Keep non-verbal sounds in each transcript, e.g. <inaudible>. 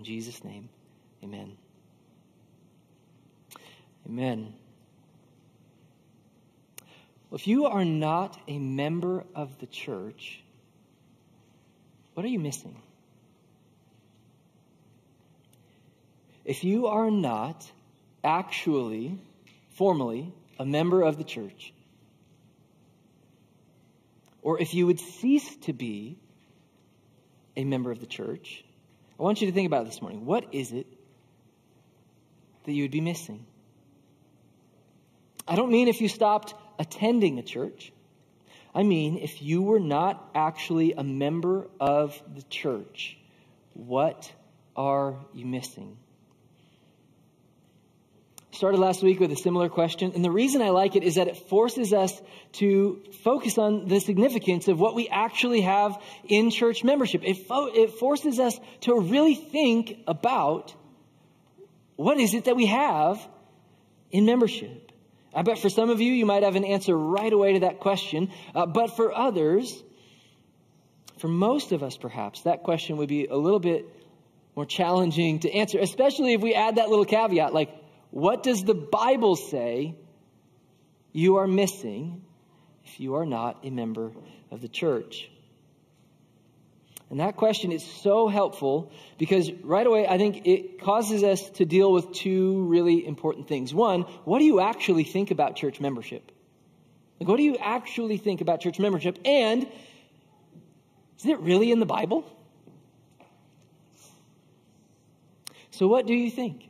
In Jesus' name, amen. Amen. Well, if you are not a member of the church, what are you missing? If you are not actually, formally, a member of the church, or if you would cease to be a member of the church, I want you to think about this morning. What is it that you would be missing? I don't mean if you stopped attending a church. I mean if you were not actually a member of the church. What are you missing? Started last week with a similar question. And the reason I like it is that it forces us to focus on the significance of what we actually have in church membership. It, fo- it forces us to really think about what is it that we have in membership. I bet for some of you, you might have an answer right away to that question. Uh, but for others, for most of us perhaps, that question would be a little bit more challenging to answer, especially if we add that little caveat like, what does the Bible say you are missing if you are not a member of the church? And that question is so helpful because right away I think it causes us to deal with two really important things. One, what do you actually think about church membership? Like, what do you actually think about church membership? And is it really in the Bible? So, what do you think?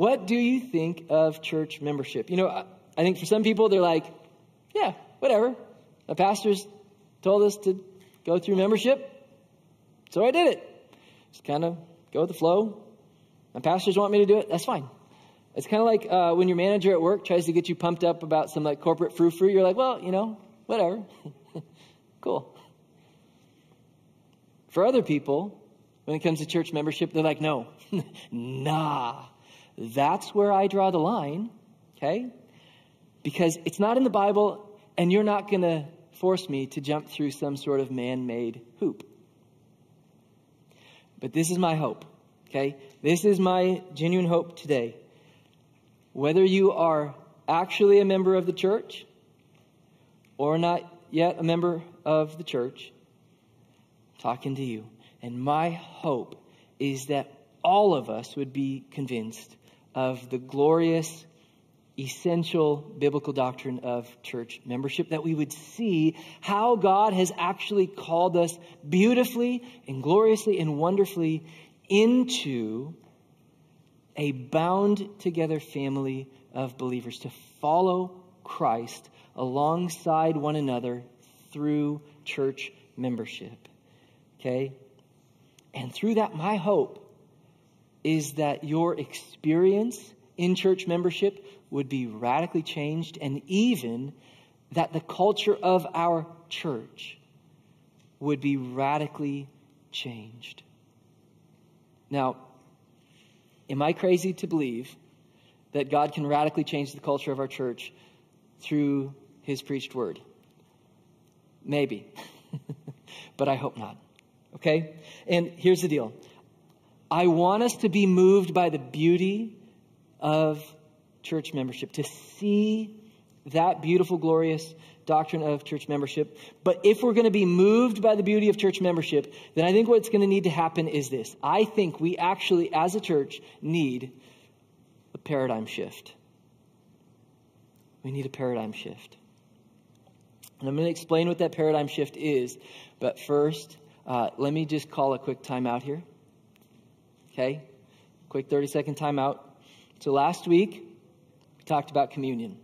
What do you think of church membership? You know, I, think for some people, they're like, yeah, whatever. The pastors told us to go through membership, so I did it. Just kind of go with the flow. My pastors want me to do it, that's fine. It's kind of like uh, when your manager at work tries to get you pumped up about some like corporate frou frou. You're like, well, you know, whatever. <laughs> cool. For other people, when it comes to church membership, they're like, no, <laughs> nah, that's where I draw the line, okay? Because it's not in the Bible, and you're not going to force me to jump through some sort of man made hoop. But this is my hope, okay? This is my genuine hope today. Whether you are actually a member of the church or not yet a member of the church, I'm talking to you. And my hope is that all of us would be convinced of the glorious, essential biblical doctrine of church membership, that we would see how God has actually called us beautifully and gloriously and wonderfully into a bound together family of believers to follow Christ alongside one another through church membership. Okay? And through that, my hope is that your experience in church membership would be radically changed, and even that the culture of our church would be radically changed. Now, am I crazy to believe that God can radically change the culture of our church through his preached word? Maybe, <laughs> but I hope not. Okay? And here's the deal I want us to be moved by the beauty of church membership, to see that beautiful, glorious doctrine of church membership. But if we're going to be moved by the beauty of church membership, then I think what's going to need to happen is this. I think we actually, as a church, need a paradigm shift. We need a paradigm shift. And I'm going to explain what that paradigm shift is. But first, uh, let me just call a quick timeout here. Okay? Quick 30 second timeout. So last week, we talked about communion.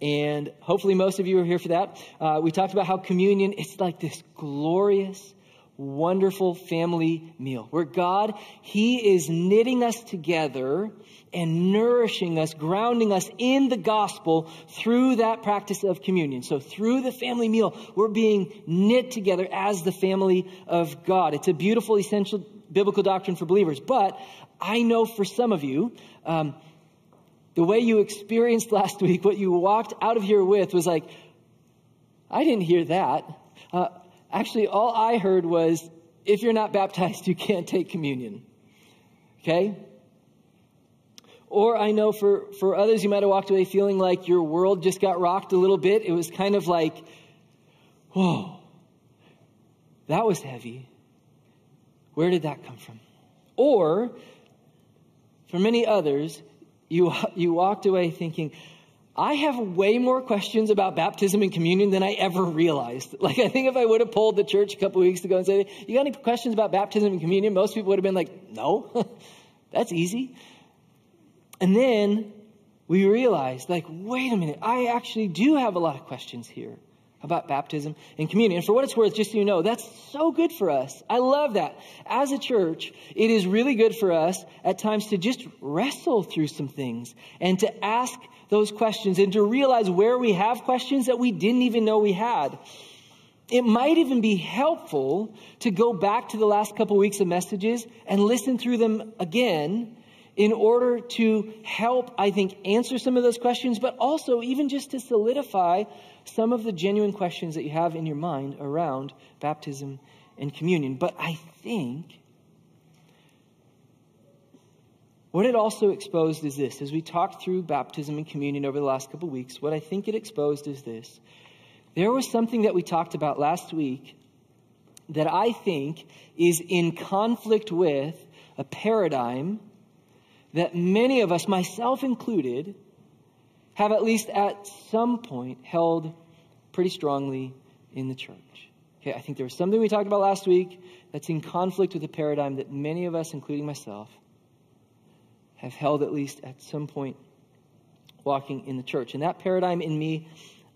And hopefully, most of you are here for that. Uh, we talked about how communion is like this glorious, wonderful family meal where God, He is knitting us together and nourishing us, grounding us in the gospel through that practice of communion. So through the family meal, we're being knit together as the family of God. It's a beautiful, essential biblical doctrine for believers. But I know for some of you, um, the way you experienced <laughs> last week, what you walked out of here with was like, I didn't hear that. Uh, actually, all I heard was, if you're not baptized, <laughs> you can't take communion. Okay? Or I know for, for others, you might have walked away feeling like your world just got rocked a little bit. It was kind of like, whoa, that was heavy. Where did that come from? Or, for many others, you, <laughs> you walked away thinking, I have way more questions about baptism and communion than I ever realized. <laughs> Like, I think if I would have polled the church a couple weeks ago and said, You got any questions about baptism and communion? Most people would have been like, No, <laughs> that's easy. And then we realized, like, wait a minute, I actually do have a lot of questions here about baptism and communion. And for what it's worth, just so you know, that's so good for us. I love that. As a church, it is really good for us at times to just wrestle through some things and to ask those questions and to realize where we have questions that we didn't even know we had. It might even be helpful to go back to the last couple weeks of messages and listen through them again in order to help, I think, answer some of those questions, but also even just to solidify some of the genuine questions that you have in your mind around baptism and communion. But I think what it also exposed is this as we talked through baptism and communion over the last couple weeks, what I think it exposed is this. There was something that we talked about last week that I think is in conflict with a paradigm that many of us, myself included, have at least at some point held pretty strongly in the church. Okay, I think there was something we talked about last week that's in conflict with the paradigm that many of us, including myself, have held at least at some point walking in the church. And that paradigm in me,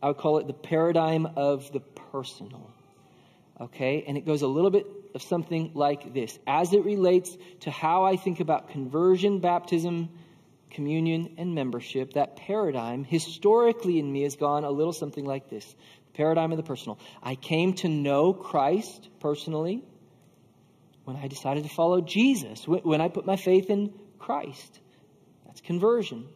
I would call it the paradigm of the personal. Okay, and it goes a little bit of something like this as it relates to how I think about conversion, baptism, communion, and membership. That paradigm historically in me has gone a little something like this the paradigm of the personal. I came to know Christ personally when I decided to follow Jesus, when I put my faith in Christ. That's conversion.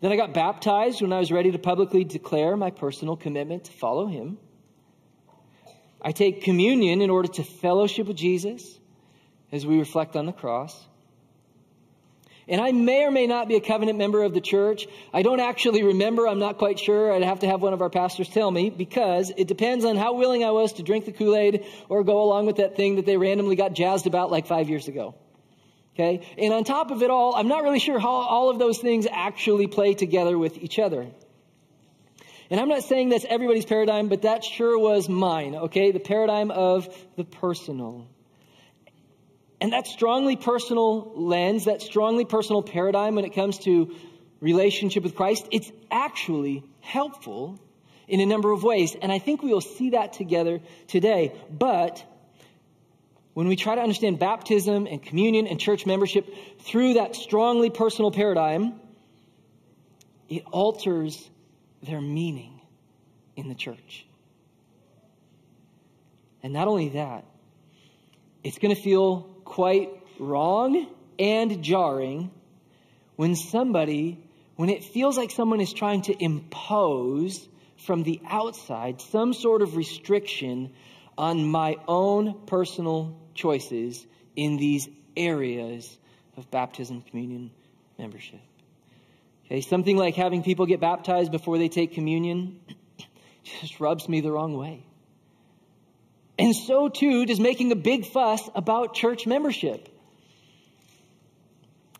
Then I got baptized when I was ready to publicly declare my personal commitment to follow him. I take communion in order to fellowship with Jesus as we reflect on the cross. And I may or may not be a covenant member of the church. I don't actually remember. I'm not quite sure. I'd have to have one of our pastors tell me because it depends on how willing I was to drink the Kool Aid or go along with that thing that they randomly got jazzed about like five years ago. Okay? And on top of it all, I'm not really sure how all of those things actually play together with each other. And I'm not saying that's everybody's paradigm, but that sure was mine, okay? The paradigm of the personal. And that strongly personal lens, that strongly personal paradigm when it comes to relationship with Christ, it's actually helpful in a number of ways. And I think we will see that together today. But when we try to understand baptism and communion and church membership through that strongly personal paradigm, it alters their meaning in the church. And not only that, it's going to feel quite wrong and jarring when somebody, when it feels like someone is trying to impose from the outside some sort of restriction on my own personal choices in these areas of baptism, communion, membership. Okay, something like having people get baptized before they take communion <clears throat> just rubs me the wrong way. And so too does making a big fuss about church membership.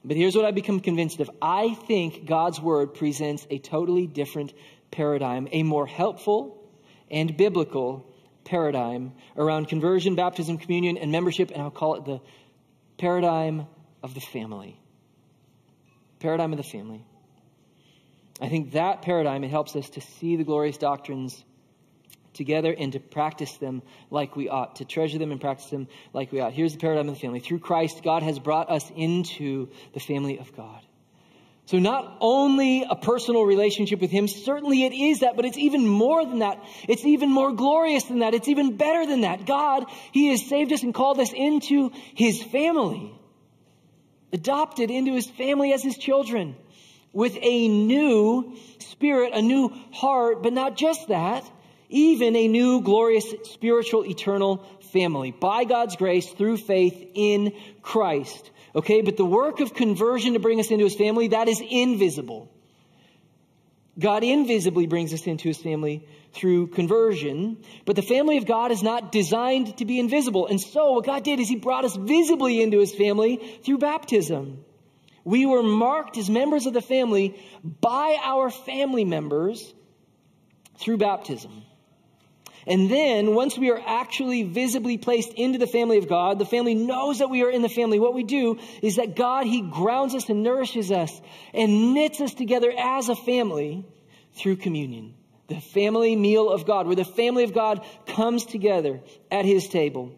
But here's what I've become convinced of. I think God's word presents a totally different paradigm, a more helpful and biblical paradigm around conversion, baptism, communion, and membership, and I'll call it the paradigm of the family. Paradigm of the family. I think that paradigm, it helps us to see the glorious doctrines together and to practice them like we ought, to treasure them and practice them like we ought. Here's the paradigm of the family. Through Christ, God has brought us into the family of God. So not only a personal relationship with Him, certainly it is that, but it's even more than that. It's even more glorious than that. It's even better than that. God, He has saved us and called us into His family. Adopted into His family as His children with a new spirit, a new heart, but not just that, even a new glorious spiritual eternal family by God's grace through faith in Christ. Okay, but the work of conversion to bring us into his family, that is invisible. God invisibly brings us into his family through conversion, but the family of God is not designed to be invisible. And so what God did is he brought us visibly into his family through baptism. We were marked as members of the family by our family members through baptism. And then, once we are actually visibly placed into the family of God, the family knows that we are in the family. What we do is that God, He grounds us and nourishes us and knits us together as a family through communion. The family meal of God, where the family of God comes together at His table.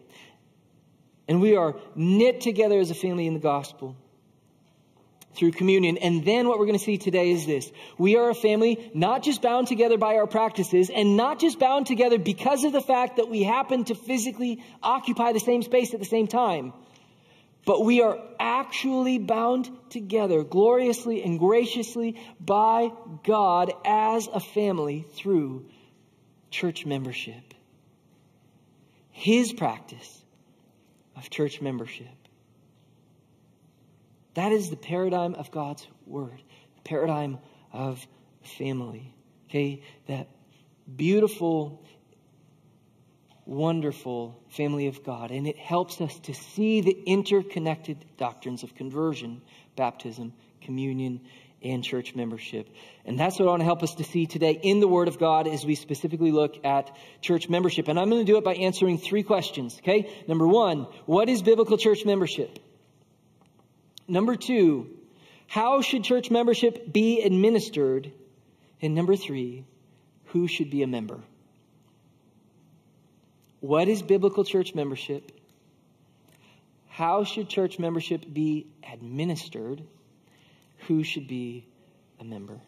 And we are knit together as a family in the gospel through communion. And then what we're going to see today is this. We are a family not just bound together by our practices and not just bound together because of the fact that we happen to physically occupy the same space at the same time, but we are actually bound together gloriously and graciously by God as a family through church membership. His practice of church membership. That is the paradigm of God's word, the paradigm of family. Okay, that beautiful, wonderful family of God. And it helps us to see the interconnected doctrines of conversion, baptism, communion, and church membership. And that's what I want to help us to see today in the Word of God as we specifically look at church membership. And I'm going to do it by answering three questions, okay? Number one, what is biblical church membership? Number two, how should church membership be administered? And number three, who should be a member? What is biblical church membership? How should church membership be administered? Who should be a member?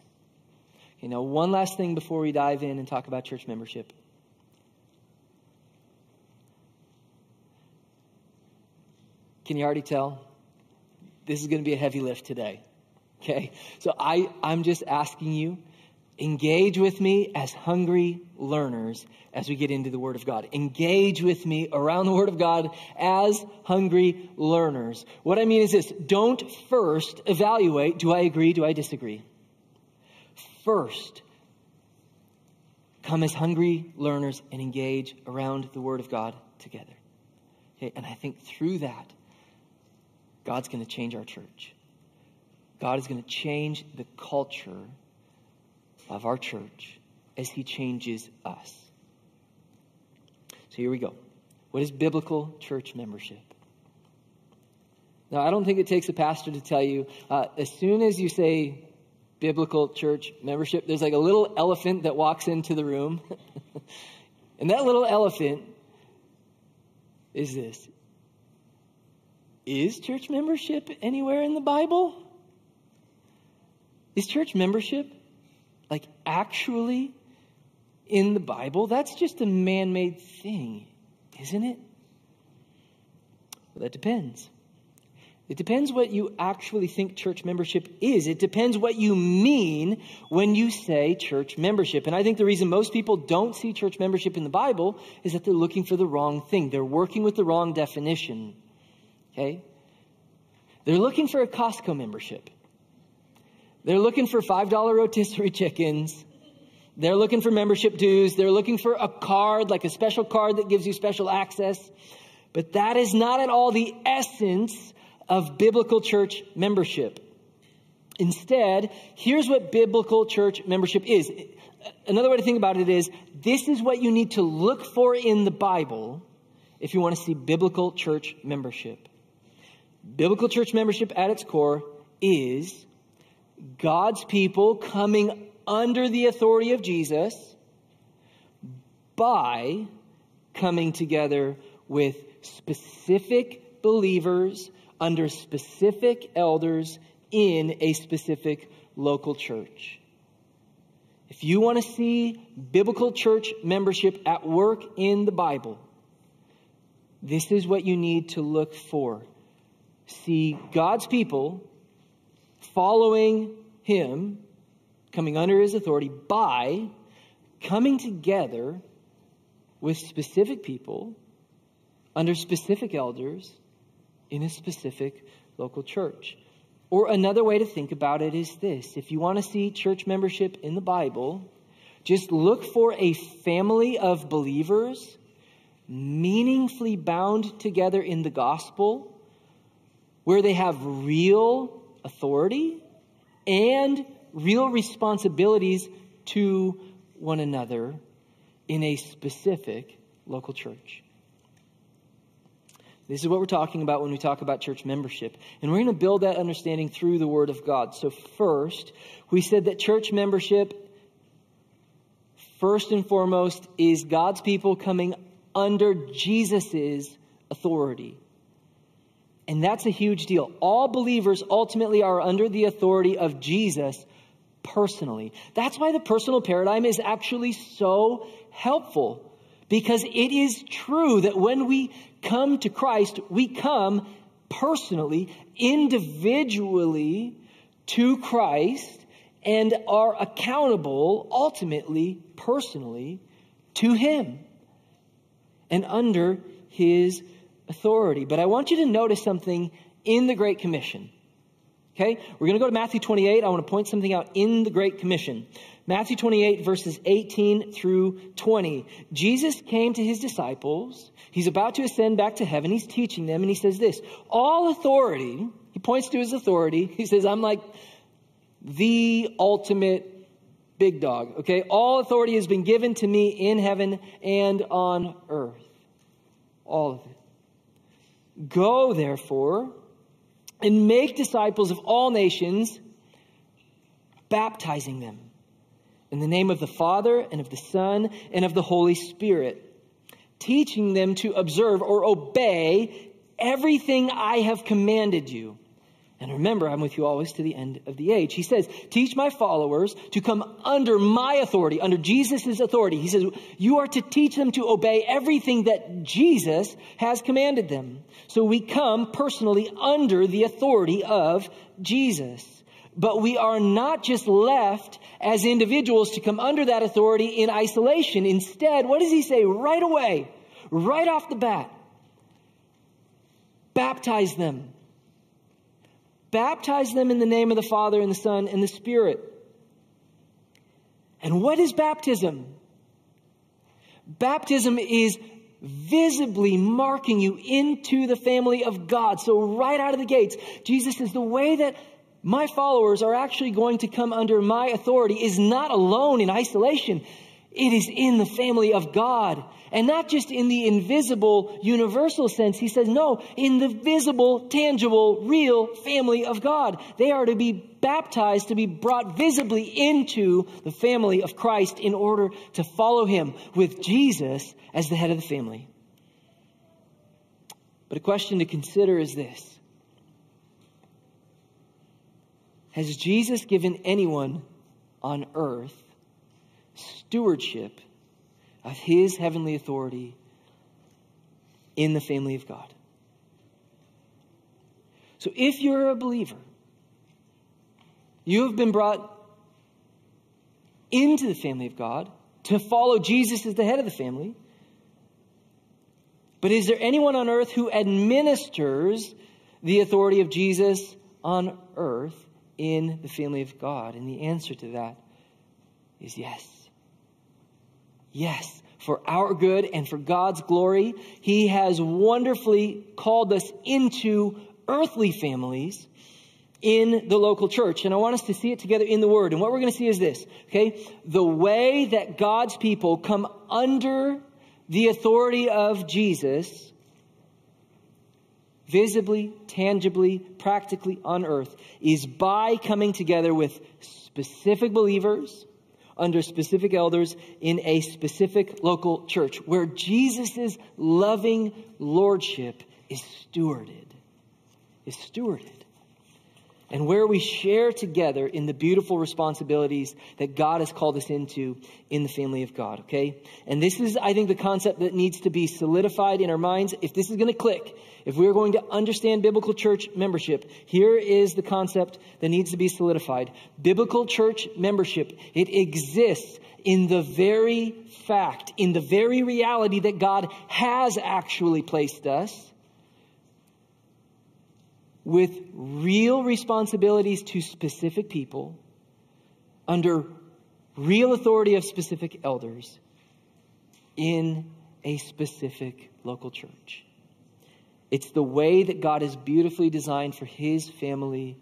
You know, one last thing before we dive in and talk about church membership. Can you already tell? This is going to be a heavy lift today. Okay? So I, I'm just asking you, engage with me as hungry learners as we get into the Word of God. Engage with me around the Word of God as hungry learners. What I mean is this don't first evaluate do I agree, do I disagree? First, come as hungry learners and engage around the Word of God together. Okay? And I think through that, God's going to change our church. God is going to change the culture of our church as He changes us. So here we go. What is biblical church membership? Now, I don't think it takes a pastor to tell you, uh, as soon as you say biblical church membership, there's like a little elephant that walks into the room. <laughs> and that little elephant is this is church membership anywhere in the Bible? Is church membership like actually in the Bible? That's just a man made thing, isn't it? Well, that depends. It depends what you actually think church membership is. It depends what you mean when you say church membership. And I think the reason most people don't see church membership in the Bible is that they're looking for the wrong thing. They're working with the wrong definition. Okay? They're looking for a Costco membership. They're looking for $5 rotisserie chickens. They're looking for membership dues. They're looking for a card, like a special card that gives you special access. But that is not at all the essence of biblical church membership. Instead, here's what biblical church membership is. Another way to think about it is this is what you need to look for in the Bible if you want to see biblical church membership. Biblical church membership at its core is God's people coming under the authority of Jesus by coming together with specific believers under specific elders in a specific local church. If you want to see biblical church membership at work in the Bible, this is what you need to look for see God's people following him, coming under his authority by coming together with specific people under specific elders in a specific local church. Or another way to think about it is this if you want to see church membership in the Bible, just look for a family of believers meaningfully bound together in the gospel where they have real authority and real responsibilities to one another in a specific local church. This is what we're talking about when we talk about church membership. And we're going to build that understanding through the Word of God. So, first, we said that church membership, first and foremost, is God's people coming under Jesus' authority. And that's a huge deal. All believers ultimately are under the authority of Jesus personally. That's why the personal paradigm is actually so helpful. Because it is true that when we come to Christ, we come personally, individually to Christ and are accountable ultimately, personally, to Him and under His authority. But I want you to notice something in the Great Commission. Okay? We're going to go to Matthew 28. I want to point something out in the Great Commission. Matthew 28, verses 18 through 20. Jesus came to his disciples. He's about to ascend back to heaven. He's teaching them, and he says this All authority, he points to his authority. He says, I'm like the ultimate big dog. Okay? All authority has been given to me in heaven and on earth. All of it. Go, therefore, and make disciples of all nations, baptizing them in the name of the Father and of the Son and of the Holy Spirit, teaching them to observe or obey everything I have commanded you. And remember, I'm with you always to the end of the age. He says, teach my followers to come under my authority, under Jesus' authority. He says, you are to teach them to obey everything that Jesus has commanded them. So we come personally under the authority of Jesus. But we are not just left as individuals to come under that authority in isolation. Instead, what does he say right away, right off the bat? Baptize them. Baptize them in the name of the Father and the Son and the Spirit. And what is baptism? Baptism is visibly marking you into the family of God. So, right out of the gates, Jesus says the way that my followers are actually going to come under my authority is not alone in isolation. It is in the family of God. And not just in the invisible, universal sense. He says, no, in the visible, tangible, real family of God. They are to be baptized, to be brought visibly into the family of Christ in order to follow him with Jesus as the head of the family. But a question to consider is this Has Jesus given anyone on earth stewardship of his heavenly authority in the family of God? So if you're a believer, you have been brought into the family of God to follow Jesus as the head of the family. But is there anyone on earth who administers the authority of Jesus on earth in the family of God? And the answer to that is yes. Yes. For our good and for God's glory, He has wonderfully called us into earthly families in the local church. And I want us to see it together in the Word. And what we're going to see is this, okay? The way that God's people come under the authority of Jesus visibly, tangibly, practically on earth is by coming together with specific believers under specific elders in a specific local church where Jesus' loving lordship is stewarded. Is stewarded. And where we share together in the beautiful responsibilities that God has called us into in the family of God, okay? And this is, I think, the concept that needs to be solidified in our minds. If this is going to click, if we're going to understand biblical church membership, here is the concept that needs to be solidified. Biblical church membership, it exists in the very fact, in the very reality that God has actually placed us with real responsibilities to specific people under real authority of specific elders in a specific local church. It's the way that God has beautifully designed for his family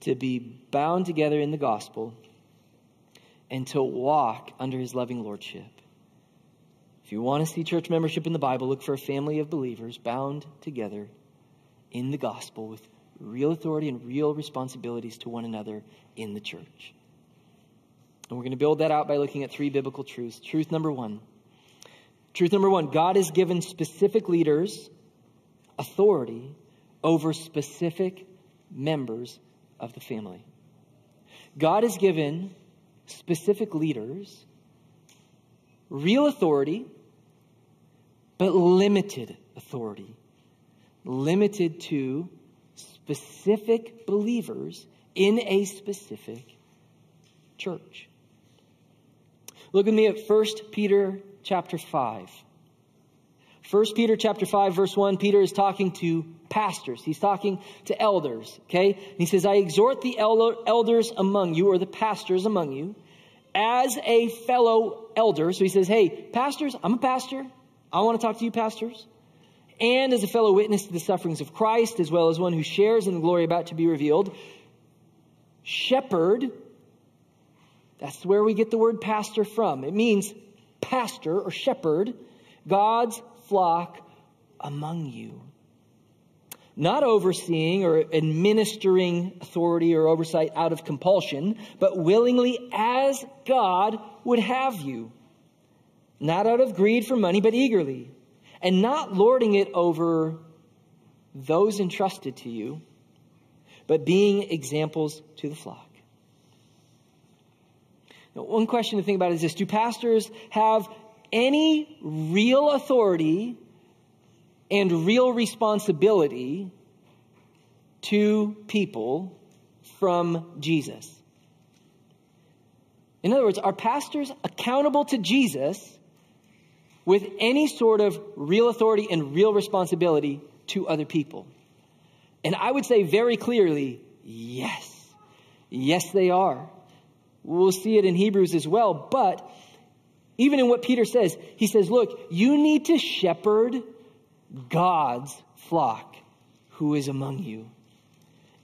to be bound together in the gospel and to walk under his loving lordship. If you want to see church membership in the Bible, look for a family of believers bound together in the gospel with real authority and real responsibilities to one another in the church. And we're going to build that out by looking at three biblical truths. Truth number one. Truth number one God has given specific leaders authority over specific members of the family. God has given specific leaders real authority, but limited authority limited to specific believers in a specific church. Look with me at 1 Peter chapter 5. 1 Peter chapter 5 verse 1 Peter is talking to pastors. He's talking to elders, okay? And he says, "I exhort the elders among you or the pastors among you as a fellow elder." So he says, "Hey, pastors, I'm a pastor. I want to talk to you pastors and as a fellow witness to the sufferings of Christ, as well as one who shares in the glory about to be revealed. Shepherd, that's where we get the word pastor from. It means pastor or shepherd, God's flock among you. Not overseeing or administering authority or oversight out of compulsion, but willingly as God would have you. Not out of greed for money, but eagerly and not lording it over those entrusted to you, but being examples to the flock. Now, one question to think about is this Do pastors have any real authority and real responsibility to people from Jesus? In other words, are pastors accountable to Jesus with any sort of real authority and real responsibility to other people? And I would say very clearly, yes. Yes, they are. We'll see it in Hebrews as well. But even in what Peter says, he says, look, you need to shepherd God's flock who is among you.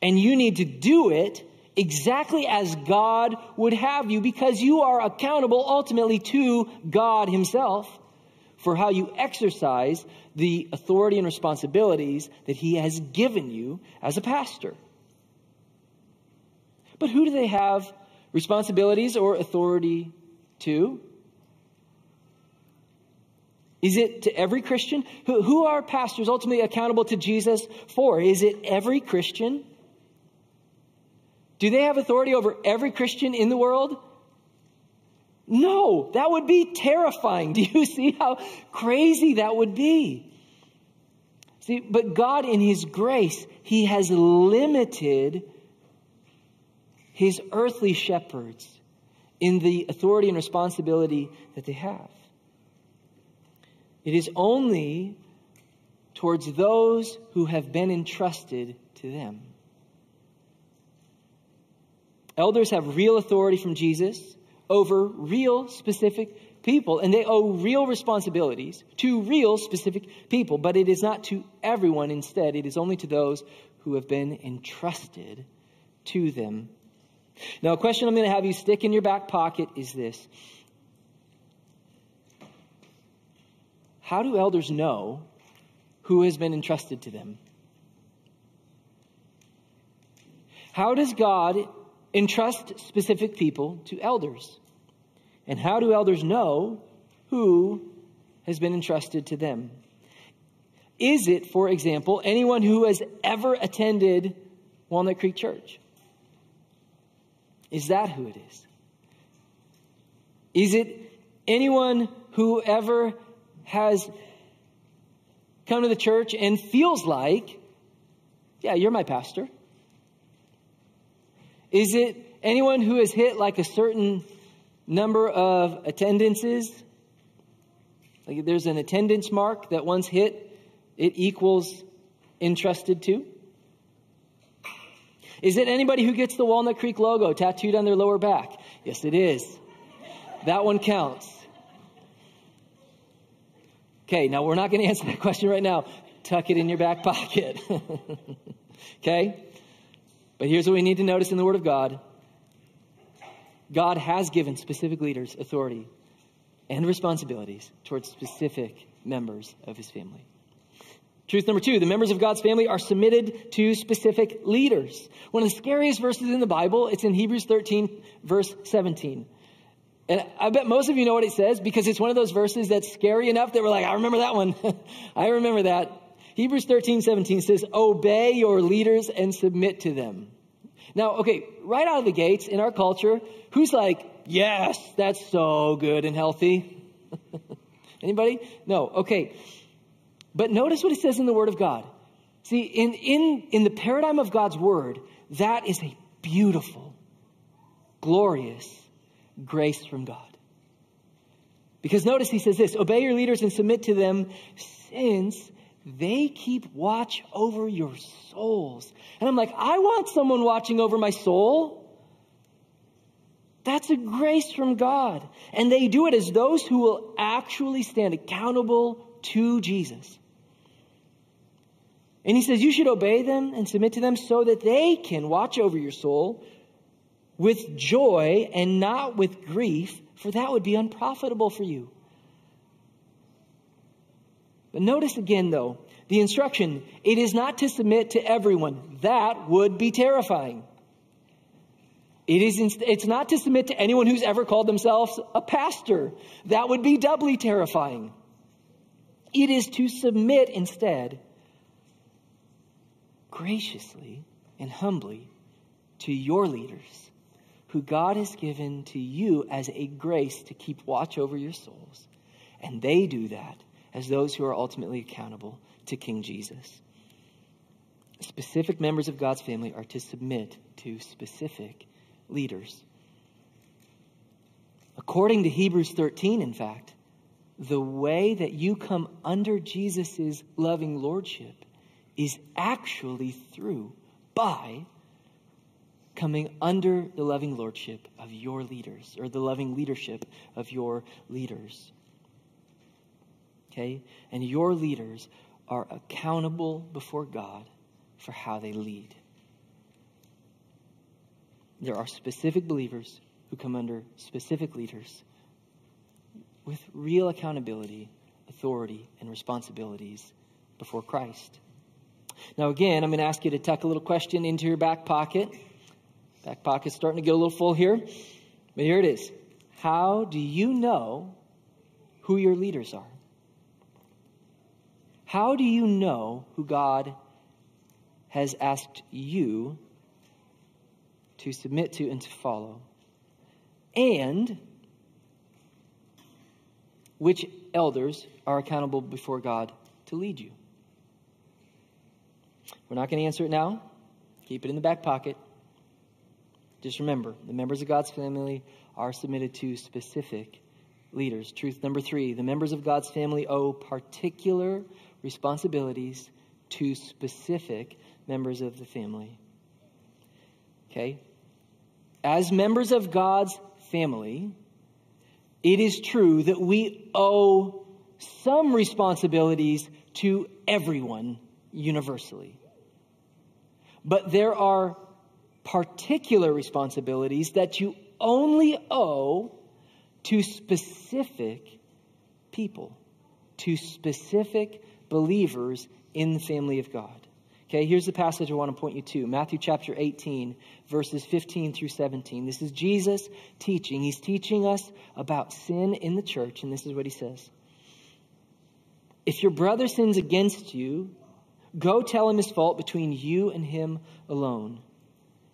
And you need to do it exactly as God would have you because you are accountable ultimately to God Himself for how you exercise the authority and responsibilities that He has given you as a pastor. But who do they have responsibilities or authority to? Is it to every Christian? Who, who are pastors ultimately accountable to Jesus for? Is it every Christian? Do they have authority over every Christian in the world? No, that would be terrifying. <laughs> Do you see how crazy that would be? See, but God, in His grace, He has limited His earthly shepherds in the authority and responsibility that they have. It is only towards those who have been entrusted to them. Elders have real authority from Jesus over real specific people, and they owe real responsibilities to real specific people, but it is not to everyone. Instead, it is only to those who have been entrusted to them. Now, a question I'm going to have you stick in your back pocket is this How do elders know who has been entrusted to them? How does God entrust specific people to elders? And how do elders know who has been entrusted to them? Is it, for example, anyone who has ever attended Walnut Creek Church? Is that who it is? Is it anyone who ever has come to the church and feels like, yeah, you're my pastor? Is it anyone who has hit like a certain number of attendances? Like there's an attendance mark that once hit, it equals entrusted to? Is it anybody who gets the Walnut Creek logo tattooed on their lower back? Yes, it is. That one counts. Okay, now we're not going <laughs> to answer that question right now. Tuck it in your back pocket. <laughs> okay? But here's what we need to notice in the Word of God God has given specific leaders authority and responsibilities towards specific members of his family. Truth number two, the members of God's family are submitted to specific leaders. One of the scariest verses in the Bible, it's in Hebrews 13, verse 17. And I bet most of you know what it says because it's one of those verses that's scary enough that we're like, I remember that one. <laughs> I remember that. Hebrews 13, 17 says, Obey your leaders and submit to them. Now, okay, right out of the gates in our culture, who's like, yes, that's so good and healthy? <laughs> Anybody? No. Okay. But notice what it says in the Word of God. See, in, in, in the paradigm of God's Word, that is a beautiful, glorious grace from God. Because notice he says this obey your leaders and submit to them since they keep watch over your souls. And I'm like, I want someone watching over my soul. That's a grace from God. And they do it as those who will actually stand accountable to Jesus. And he says, You should obey them and submit to them so that they can watch over your soul with joy and not with grief, for that would be unprofitable for you. But notice again, though, the instruction it is not to submit to everyone. That would be terrifying. It is, it's not to submit to anyone who's ever called themselves a pastor. That would be doubly terrifying. It is to submit instead graciously and humbly to your leaders who God has given to you as a grace to keep watch over your souls. And they do that as those who are ultimately accountable to King Jesus. Specific members of God's family are to submit to specific leaders. According to Hebrews 13, in fact, the way that you come under Jesus' loving lordship is actually through, by, coming under the loving lordship of your leaders, or the loving leadership of your leaders. Okay? And your leaders are accountable before God for how they lead. There are specific believers who come under specific leaders with real accountability, authority, and responsibilities before Christ. Now, again, I'm going to ask you to tuck a little question into your back pocket. Back pocket's starting to get a little full here. But here it is. How do you know who your leaders are? How do you know who God has asked you to submit to and to follow? And which elders are accountable before God to lead you? We're not going to answer it now. Keep it in the back pocket. Just remember, the members of God's family are submitted to specific leaders. Truth number three the members of God's family owe particular responsibilities to specific members of the family. Okay? As members of God's family, it is true that we owe some responsibilities to everyone universally. But there are particular responsibilities that you only owe to specific people, to specific believers in the family of God. Okay, here's the passage I want to point you to Matthew chapter 18, verses 15 through 17. This is Jesus teaching. He's teaching us about sin in the church, and this is what he says If your brother sins against you, Go tell him his fault between you and him alone.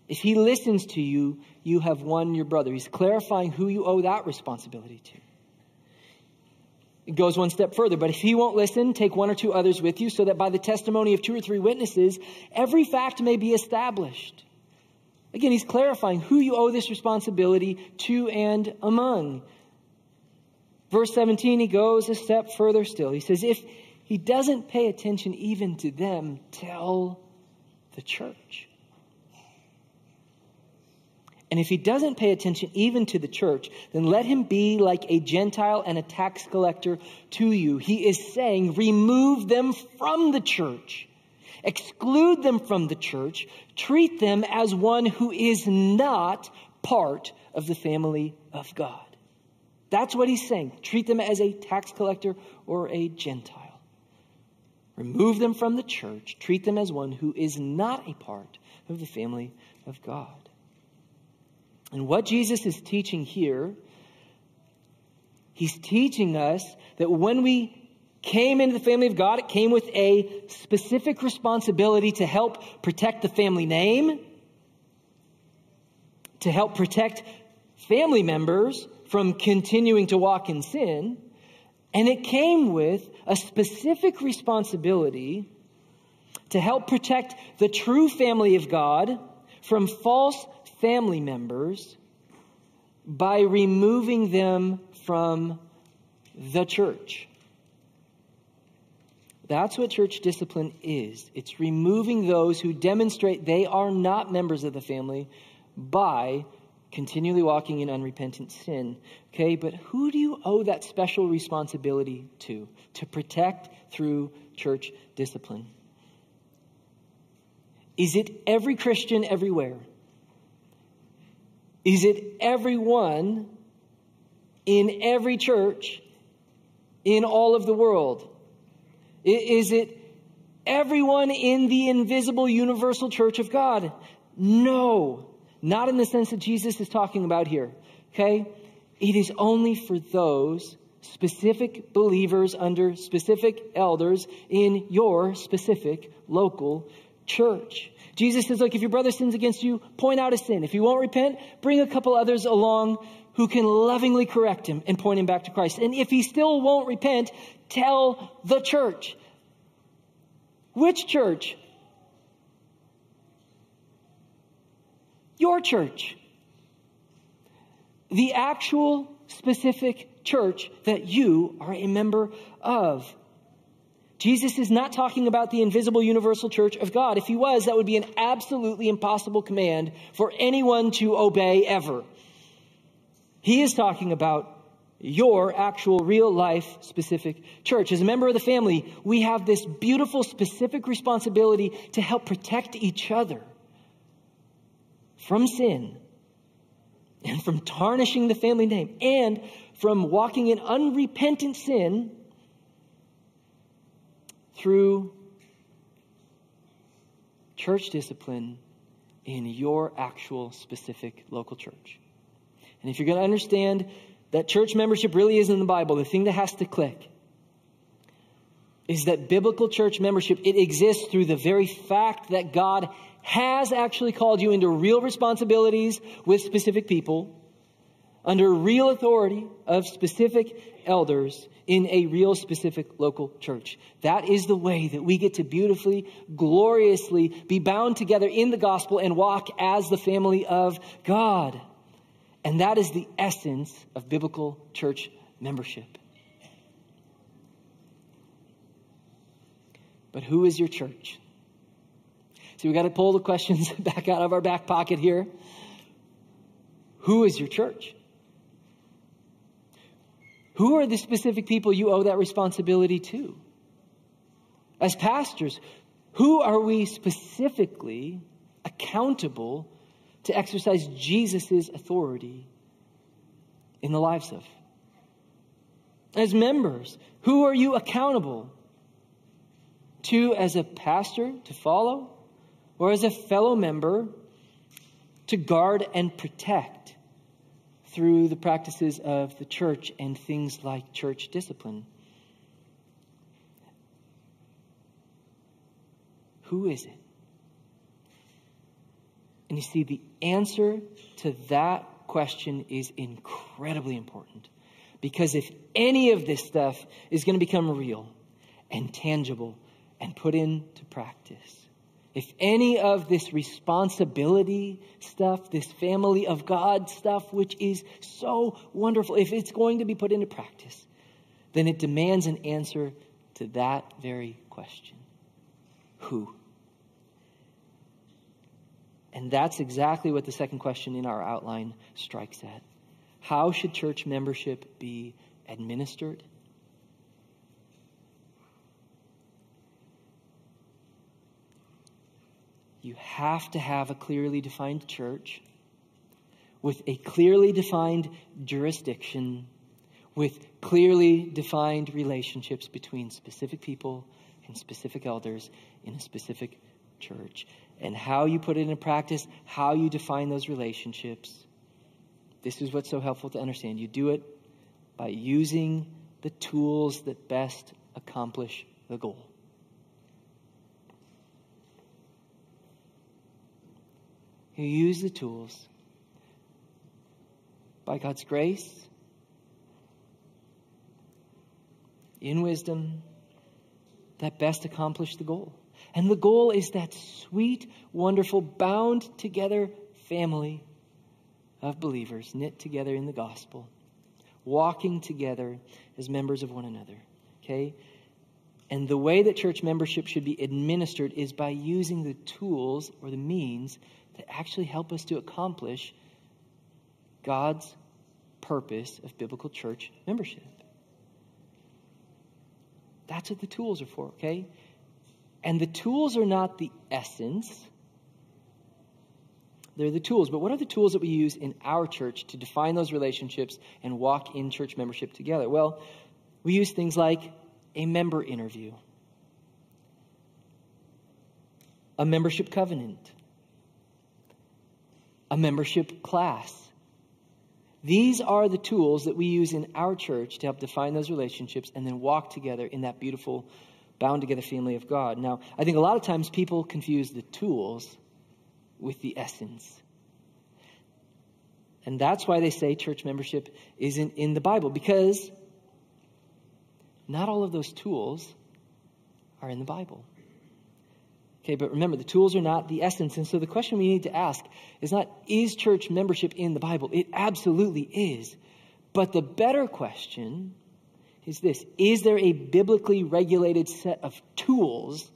If he listens to you, you have won your brother. He's clarifying who you owe that responsibility to. It goes one step further, but if he won't listen, take one or two others with you so that by the testimony of two or three witnesses, every fact may be established. Again, he's clarifying who you owe this responsibility to and among. Verse 17, he goes a step further still. He says, If he doesn't pay attention even to them, tell the church. And if he doesn't pay attention even to the church, then let him be like a Gentile and a tax collector to you. He is saying, remove them from the church. Exclude them from the church. Treat them as one who is not part of the family of God. That's what he's saying. Treat them as a tax collector or a Gentile. Remove them from the church. Treat them as one who is not a part of the family of God. And what Jesus is teaching here, he's teaching us that when we came into the family of God, it came with a specific responsibility to help protect the family name, to help protect family members from continuing to walk in sin. And it came with a specific responsibility to help protect the true family of God from false family members by removing them from the church. That's what church discipline is. It's removing those who demonstrate they are not members of the family by continually walking in unrepentant sin. Okay, but who do you owe that special responsibility to? To protect through church discipline. Is it every Christian everywhere? Is it everyone in every church in all of the world? Is it everyone in the invisible universal church of God? No, not in the sense that Jesus is talking about here. Okay? It is only for those specific believers under specific elders in your specific local church. Jesus says, look, if your brother sins against you, point out a sin. If he won't repent, bring a couple others along who can lovingly correct him and point him back to Christ. And if he still won't repent, tell the church. Which church? Your church. The actual specific church that you are a member of. Jesus is not talking about the invisible universal church of God. If he was, that would be an absolutely impossible command for anyone to obey ever. He is talking about your actual real life specific church. As a member of the family, we have this beautiful specific responsibility to help protect each other from sin and from tarnishing the family name and from walking in unrepentant sin through church discipline in your actual specific local church. And if you're going to understand that church membership really is in the Bible, the thing that has to click is that biblical church membership, it exists through the very fact that God has actually called you into real responsibilities with specific people, under real authority of specific elders in a real specific local church. That is the way that we get to beautifully, gloriously be bound together in the gospel and walk as the family of God. And that is the essence of biblical church membership. But who is your church? So we got to pull the questions <laughs> back out of our back pocket here. Who is your church? Who are the specific people you owe that responsibility to? As pastors, who are we specifically accountable to exercise Jesus' authority in the lives of? As members, who are you accountable to as a pastor to follow or as a fellow member to guard and protect through the practices of the church and things like church discipline? Who is it? And you see, the answer to that question is incredibly important. Because if any of this stuff is going to become real and tangible and put into practice, if any of this responsibility stuff, this family of God stuff, which is so wonderful, if it's going to be put into practice, then it demands an answer to that very question Who? And that's exactly what the second question in our outline strikes at. How should church membership be administered? You have to have a clearly defined church with a clearly defined jurisdiction, with clearly defined relationships between specific people and specific elders in a specific church. And how you put it into practice, how you define those relationships. This is what's so helpful to understand. You do it by using the tools that best accomplish the goal. You use the tools by God's grace, in wisdom, that best accomplish the goal. And the goal is that sweet, wonderful, bound together family of believers knit together in the gospel, walking together as members of one another. Okay? And the way that church membership should be administered is by using the tools or the means that actually help us to accomplish God's purpose of biblical church membership. That's what the tools are for, okay? And the tools are not the essence. They're the tools. But what are the tools that we use in our church to define those relationships and walk in church membership together? Well, we use things like a member interview, a membership covenant, a membership class. These are the tools that we use in our church to help define those relationships and then walk together in that beautiful, bound together family of God. Now, I think a lot of times people confuse the tools with the essence. And that's why they say church membership isn't in the Bible, because not all of those tools are in the Bible. Okay, but remember, the tools are not the essence. And so the question we need to ask is not, is church membership in the Bible? It absolutely is. But the better question is this Is there a biblically regulated set of tools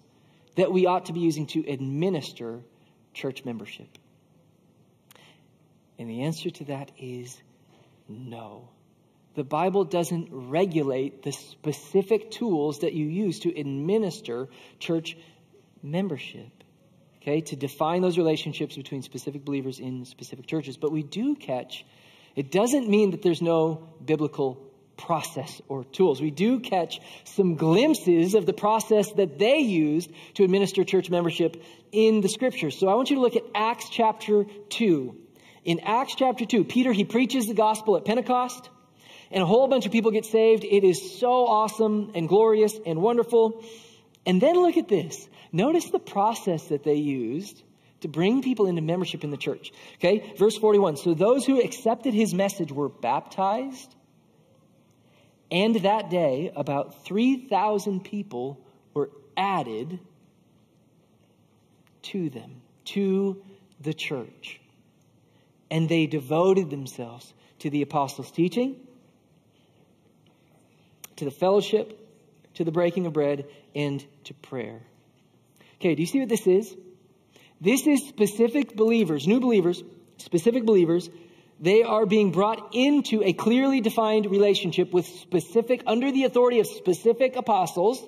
that we ought to be using to administer church membership? And the answer to that is no. The Bible doesn't regulate the specific tools that you use to administer church membership, okay, to define those relationships between specific believers in specific churches. But we do catch, it doesn't mean that there's no biblical process or tools. We do catch some glimpses of the process that they used to administer church membership in the scriptures. So I want you to look at Acts chapter 2. In Acts chapter 2, Peter, he preaches the gospel at Pentecost, and a whole bunch of people get saved. It is so awesome and glorious and wonderful. And then look at this. Notice the process that they used to bring people into membership in the church. Okay, verse 41. So those who accepted his message were baptized, and that day about 3,000 people were added to them, to the church. And they devoted themselves to the apostles' teaching, to the fellowship, to the breaking of bread, and to prayer. Okay, do you see what this is? This is specific believers, new believers, specific believers. They are being brought into a clearly defined relationship with specific, under the authority of specific apostles,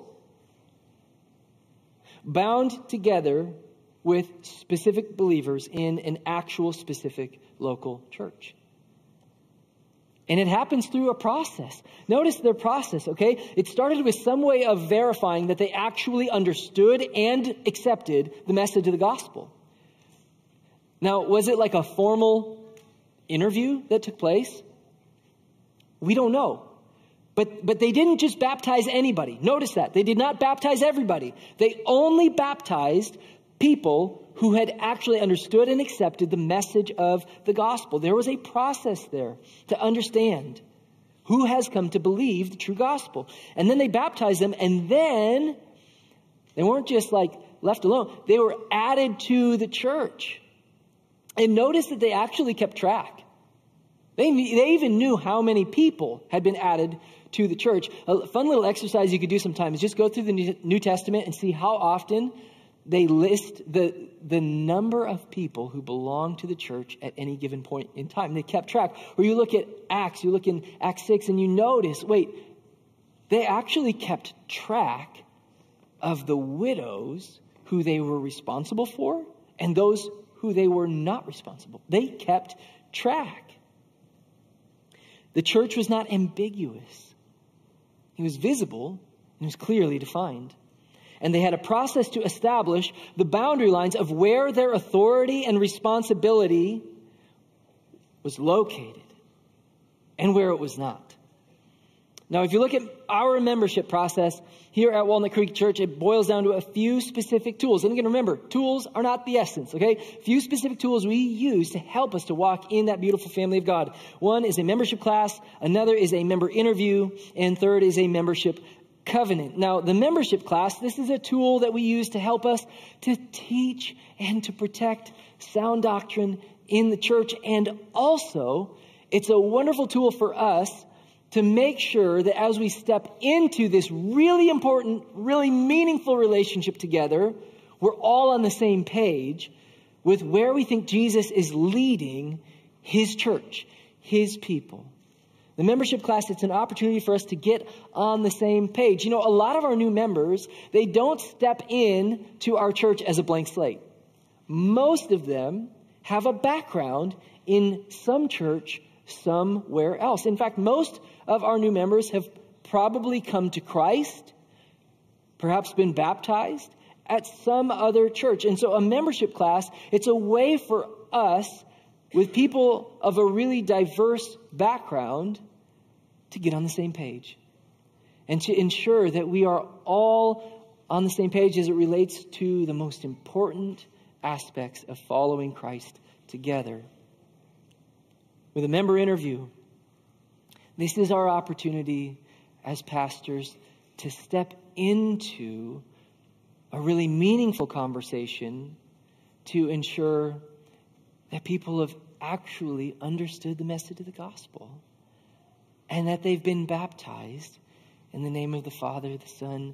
bound together with specific believers in an actual specific local church. And it happens through a process. Notice their process, okay? It started with some way of verifying that they actually understood and accepted the message of the gospel. Now, was it like a formal interview that took place? We don't know. But, but they didn't just baptize anybody. Notice that. They did not baptize everybody. They only baptized people who had actually understood and accepted the message of the gospel. There was a process there to understand who has come to believe the true gospel. And then they baptized them, and then they weren't just like left alone, they were added to the church. And notice that they actually kept track. They, they even knew how many people had been added to the church. A fun little exercise you could do sometimes is just go through the New Testament and see how often they list the, the number of people who belong to the church at any given point in time. They kept track. Or you look at Acts, you look in Acts 6, and you notice wait, they actually kept track of the widows who they were responsible for and those who they were not responsible. They kept track. The church was not ambiguous, it was visible and it was clearly defined. And they had a process to establish the boundary lines of where their authority and responsibility was located and where it was not. Now, if you look at our membership process here at Walnut Creek Church, it boils down to a few specific tools. And again, remember, tools are not the essence, okay? A few specific tools we use to help us to walk in that beautiful family of God. One is a membership class, another is a member interview, and third is a membership covenant. Now, the membership class, this is a tool that we use to help us to teach and to protect sound doctrine in the church. And also, it's a wonderful tool for us to make sure that as we step into this really important, really meaningful relationship together, we're all on the same page with where we think Jesus is leading his church, his people. The membership class, it's an opportunity for us to get on the same page. You know, a lot of our new members, they don't step in to our church as a blank slate. Most of them have a background in some church somewhere else. In fact, most of our new members have probably come to Christ, perhaps been baptized at some other church. And so a membership class, it's a way for us with people of a really diverse background to get on the same page and to ensure that we are all on the same page as it relates to the most important aspects of following Christ together. With a member interview, this is our opportunity as pastors to step into a really meaningful conversation to ensure that people have actually understood the message of the gospel and that they've been baptized in the name of the Father, the Son,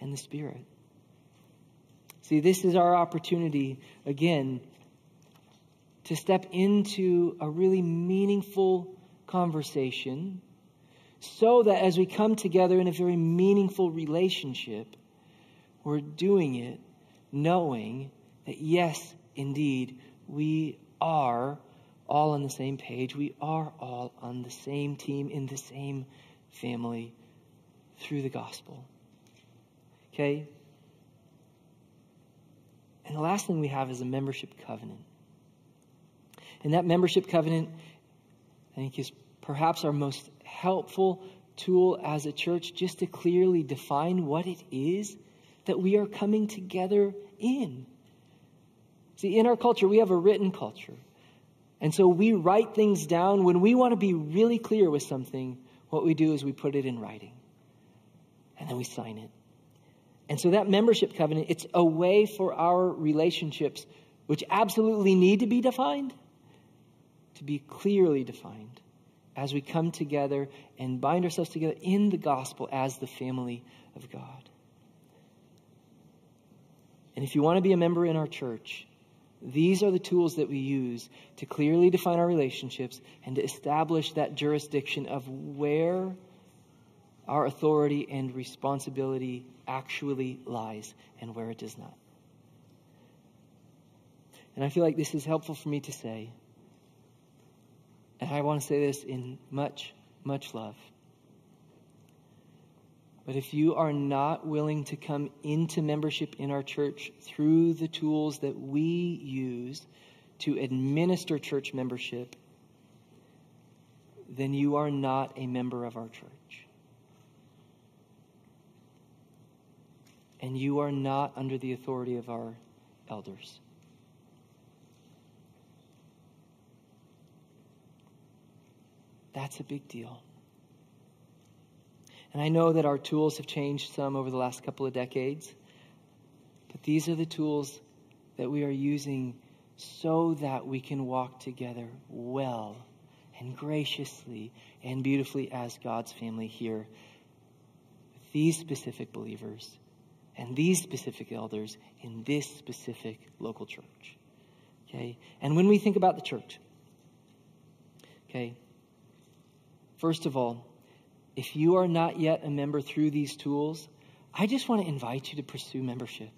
and the Spirit. See, this is our opportunity, again, to step into a really meaningful conversation so that as we come together in a very meaningful relationship, we're doing it knowing that, yes, indeed, we are all on the same page. We are all on the same team, in the same family through the gospel. Okay? And the last thing we have is a membership covenant. And that membership covenant, I think, is perhaps our most helpful tool as a church just to clearly define what it is that we are coming together in. See, in our culture, we have a written culture. And so we write things down. When we want to be really clear with something, what we do is we put it in writing. And then we sign it. And so that membership covenant, it's a way for our relationships, which absolutely need to be defined, to be clearly defined as we come together and bind ourselves together in the gospel as the family of God. And if you want to be a member in our church, these are the tools that we use to clearly define our relationships and to establish that jurisdiction of where our authority and responsibility actually lies and where it does not. And I feel like this is helpful for me to say and I want to say this in much, much love. But if you are not willing to come into membership in our church through the tools that we use to administer church membership, then you are not a member of our church. And you are not under the authority of our elders. That's a big deal. And I know that our tools have changed some over the last couple of decades, but these are the tools that we are using so that we can walk together well and graciously and beautifully as God's family here. with These specific believers and these specific elders in this specific local church. Okay? And when we think about the church, okay, First of all, if you are not yet a member through these tools, I just want to invite you to pursue membership.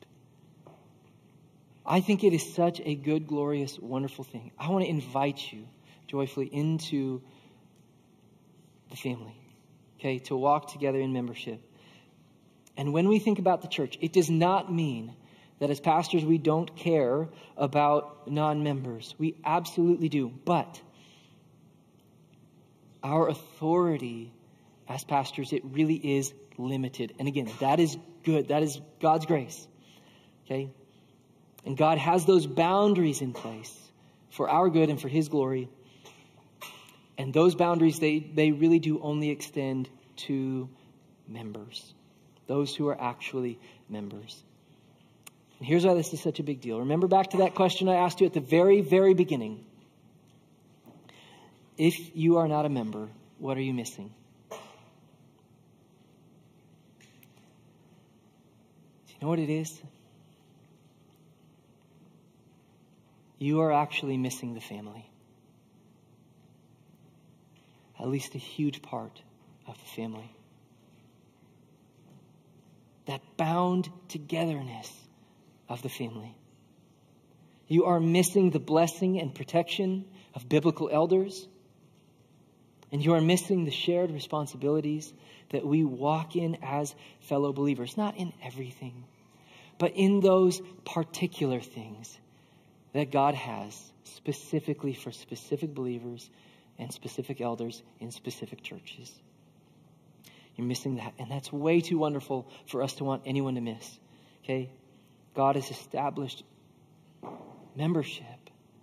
I think it is such a good, glorious, wonderful thing. I want to invite you joyfully into the family, okay, to walk together in membership. And when we think about the church, it does not mean that as pastors we don't care about non members. We absolutely do. But our authority as pastors, it really is limited. And again, that is good. That is God's grace. Okay? And God has those boundaries in place for our good and for His glory. And those boundaries, they, they really do only extend to members, those who are actually members. And here's why this is such a big deal. Remember back to that question I asked you at the very, very beginning. If you are not a member, what are you missing? Do you know what it is? You are actually missing the family. At least a huge part of the family. That bound togetherness of the family. You are missing the blessing and protection of biblical elders and you are missing the shared responsibilities that we walk in as fellow believers, not in everything, but in those particular things that God has specifically for specific believers and specific elders in specific churches. You're missing that, and that's way too wonderful for us to want anyone to miss. Okay? God has established membership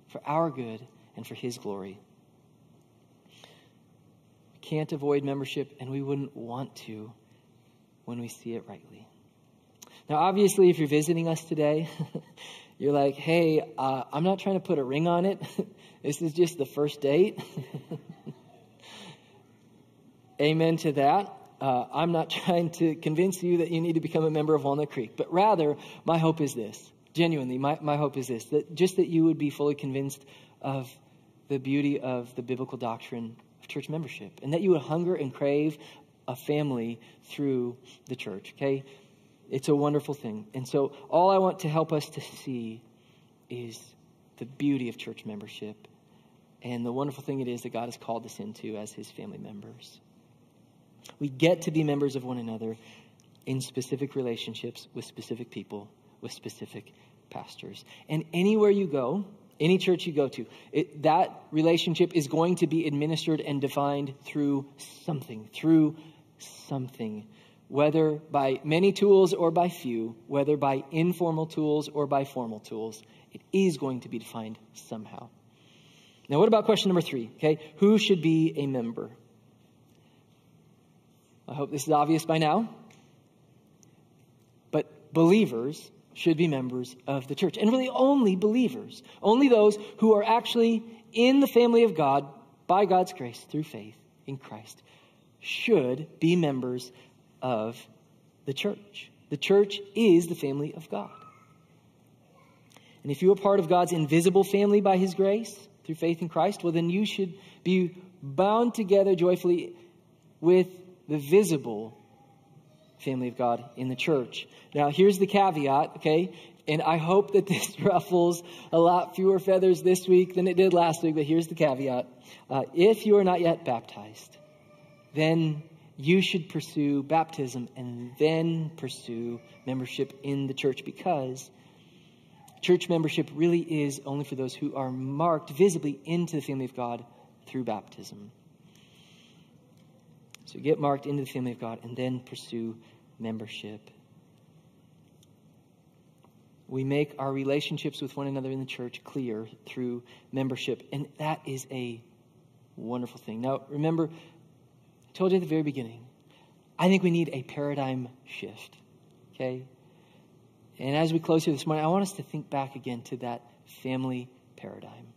for our good and for His glory can't avoid membership, and we wouldn't want to when we see it rightly. Now, obviously, if you're visiting us today, <laughs> you're like, hey, uh, I'm not trying to put a ring on it. <laughs> this is just the first date. <laughs> Amen to that. Uh, I'm not trying to convince you that you need to become a member of Walnut Creek, but rather, my hope is this. Genuinely, my, my hope is this that just that you would be fully convinced of the beauty of the biblical doctrine church membership and that you would hunger and crave a family through the church, okay? It's a wonderful thing. And so, all I want to help us to see is the beauty of church membership and the wonderful thing it is that God has called us into as his family members. We get to be members of one another in specific relationships with specific people, with specific pastors. And anywhere you go, any church you go to, it, that relationship is going to be administered and defined through something, through something, whether by many tools or by few, whether by informal tools or by formal tools. It is going to be defined somehow. Now, what about question number three? Okay, who should be a member? I hope this is obvious by now. But believers should be members of the church. And really, only believers, only those who are actually in the family of God by God's grace through faith in Christ, should be members of the church. The church is the family of God. And if you are part of God's invisible family by His grace through faith in Christ, well, then you should be bound together joyfully with the visible family of God in the church. Now, here's the caveat, okay? And I hope that this <laughs> ruffles a lot fewer feathers this week than it did last week, but here's the caveat. Uh, if you are not yet baptized, then you should pursue baptism and then pursue membership in the church because church membership really is only for those who are marked visibly into the family of God through baptism. So get marked into the family of God and then pursue membership. we make our relationships with one another in the church clear through membership. And that is a wonderful thing. Now, remember, I told you at the very beginning, I think we need a paradigm shift. Okay? And as we close here this morning, I want us to think back again to that family paradigm.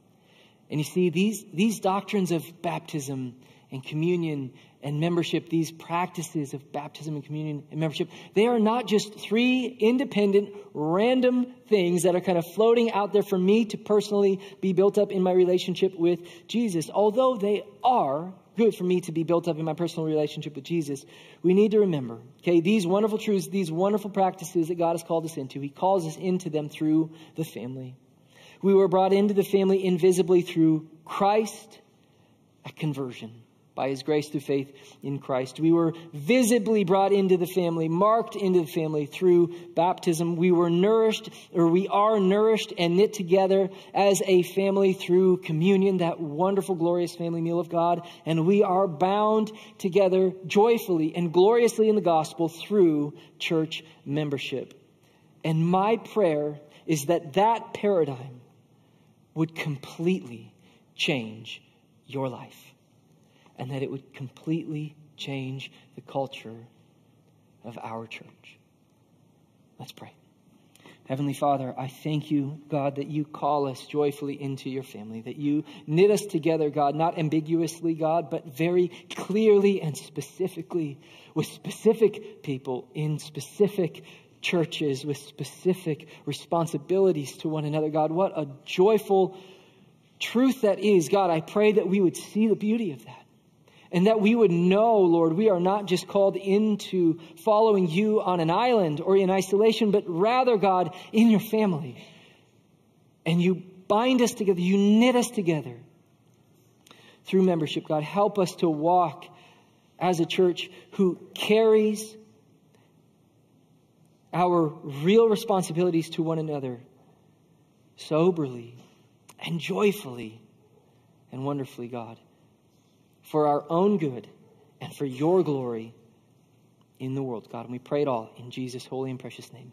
And you see, these, these doctrines of baptism and communion and membership, these practices of baptism and communion and membership, they are not just three independent, random things that are kind of floating out there for me to personally be built up in my relationship with Jesus. Although they are good for me to be built up in my personal relationship with Jesus, we need to remember, okay, these wonderful truths, these wonderful practices that God has called us into, He calls us into them through the family. We were brought into the family invisibly through Christ at conversion by his grace through faith in Christ. We were visibly brought into the family, marked into the family through baptism. We were nourished, or we are nourished and knit together as a family through communion, that wonderful, glorious family meal of God. And we are bound together joyfully and gloriously in the gospel through church membership. And my prayer is that that paradigm would completely change your life and that it would completely change the culture of our church. Let's pray. Heavenly Father, I thank you, God, that you call us joyfully into your family, that you knit us together, God, not ambiguously, God, but very clearly and specifically with specific people in specific churches with specific responsibilities to one another. God, what a joyful truth that is. God, I pray that we would see the beauty of that. And that we would know, Lord, we are not just called into following you on an island or in isolation, but rather, God, in your family. And you bind us together, you knit us together through membership. God, help us to walk as a church who carries our real responsibilities to one another soberly and joyfully and wonderfully, God for our own good and for your glory in the world, God. And we pray it all in Jesus' holy and precious name.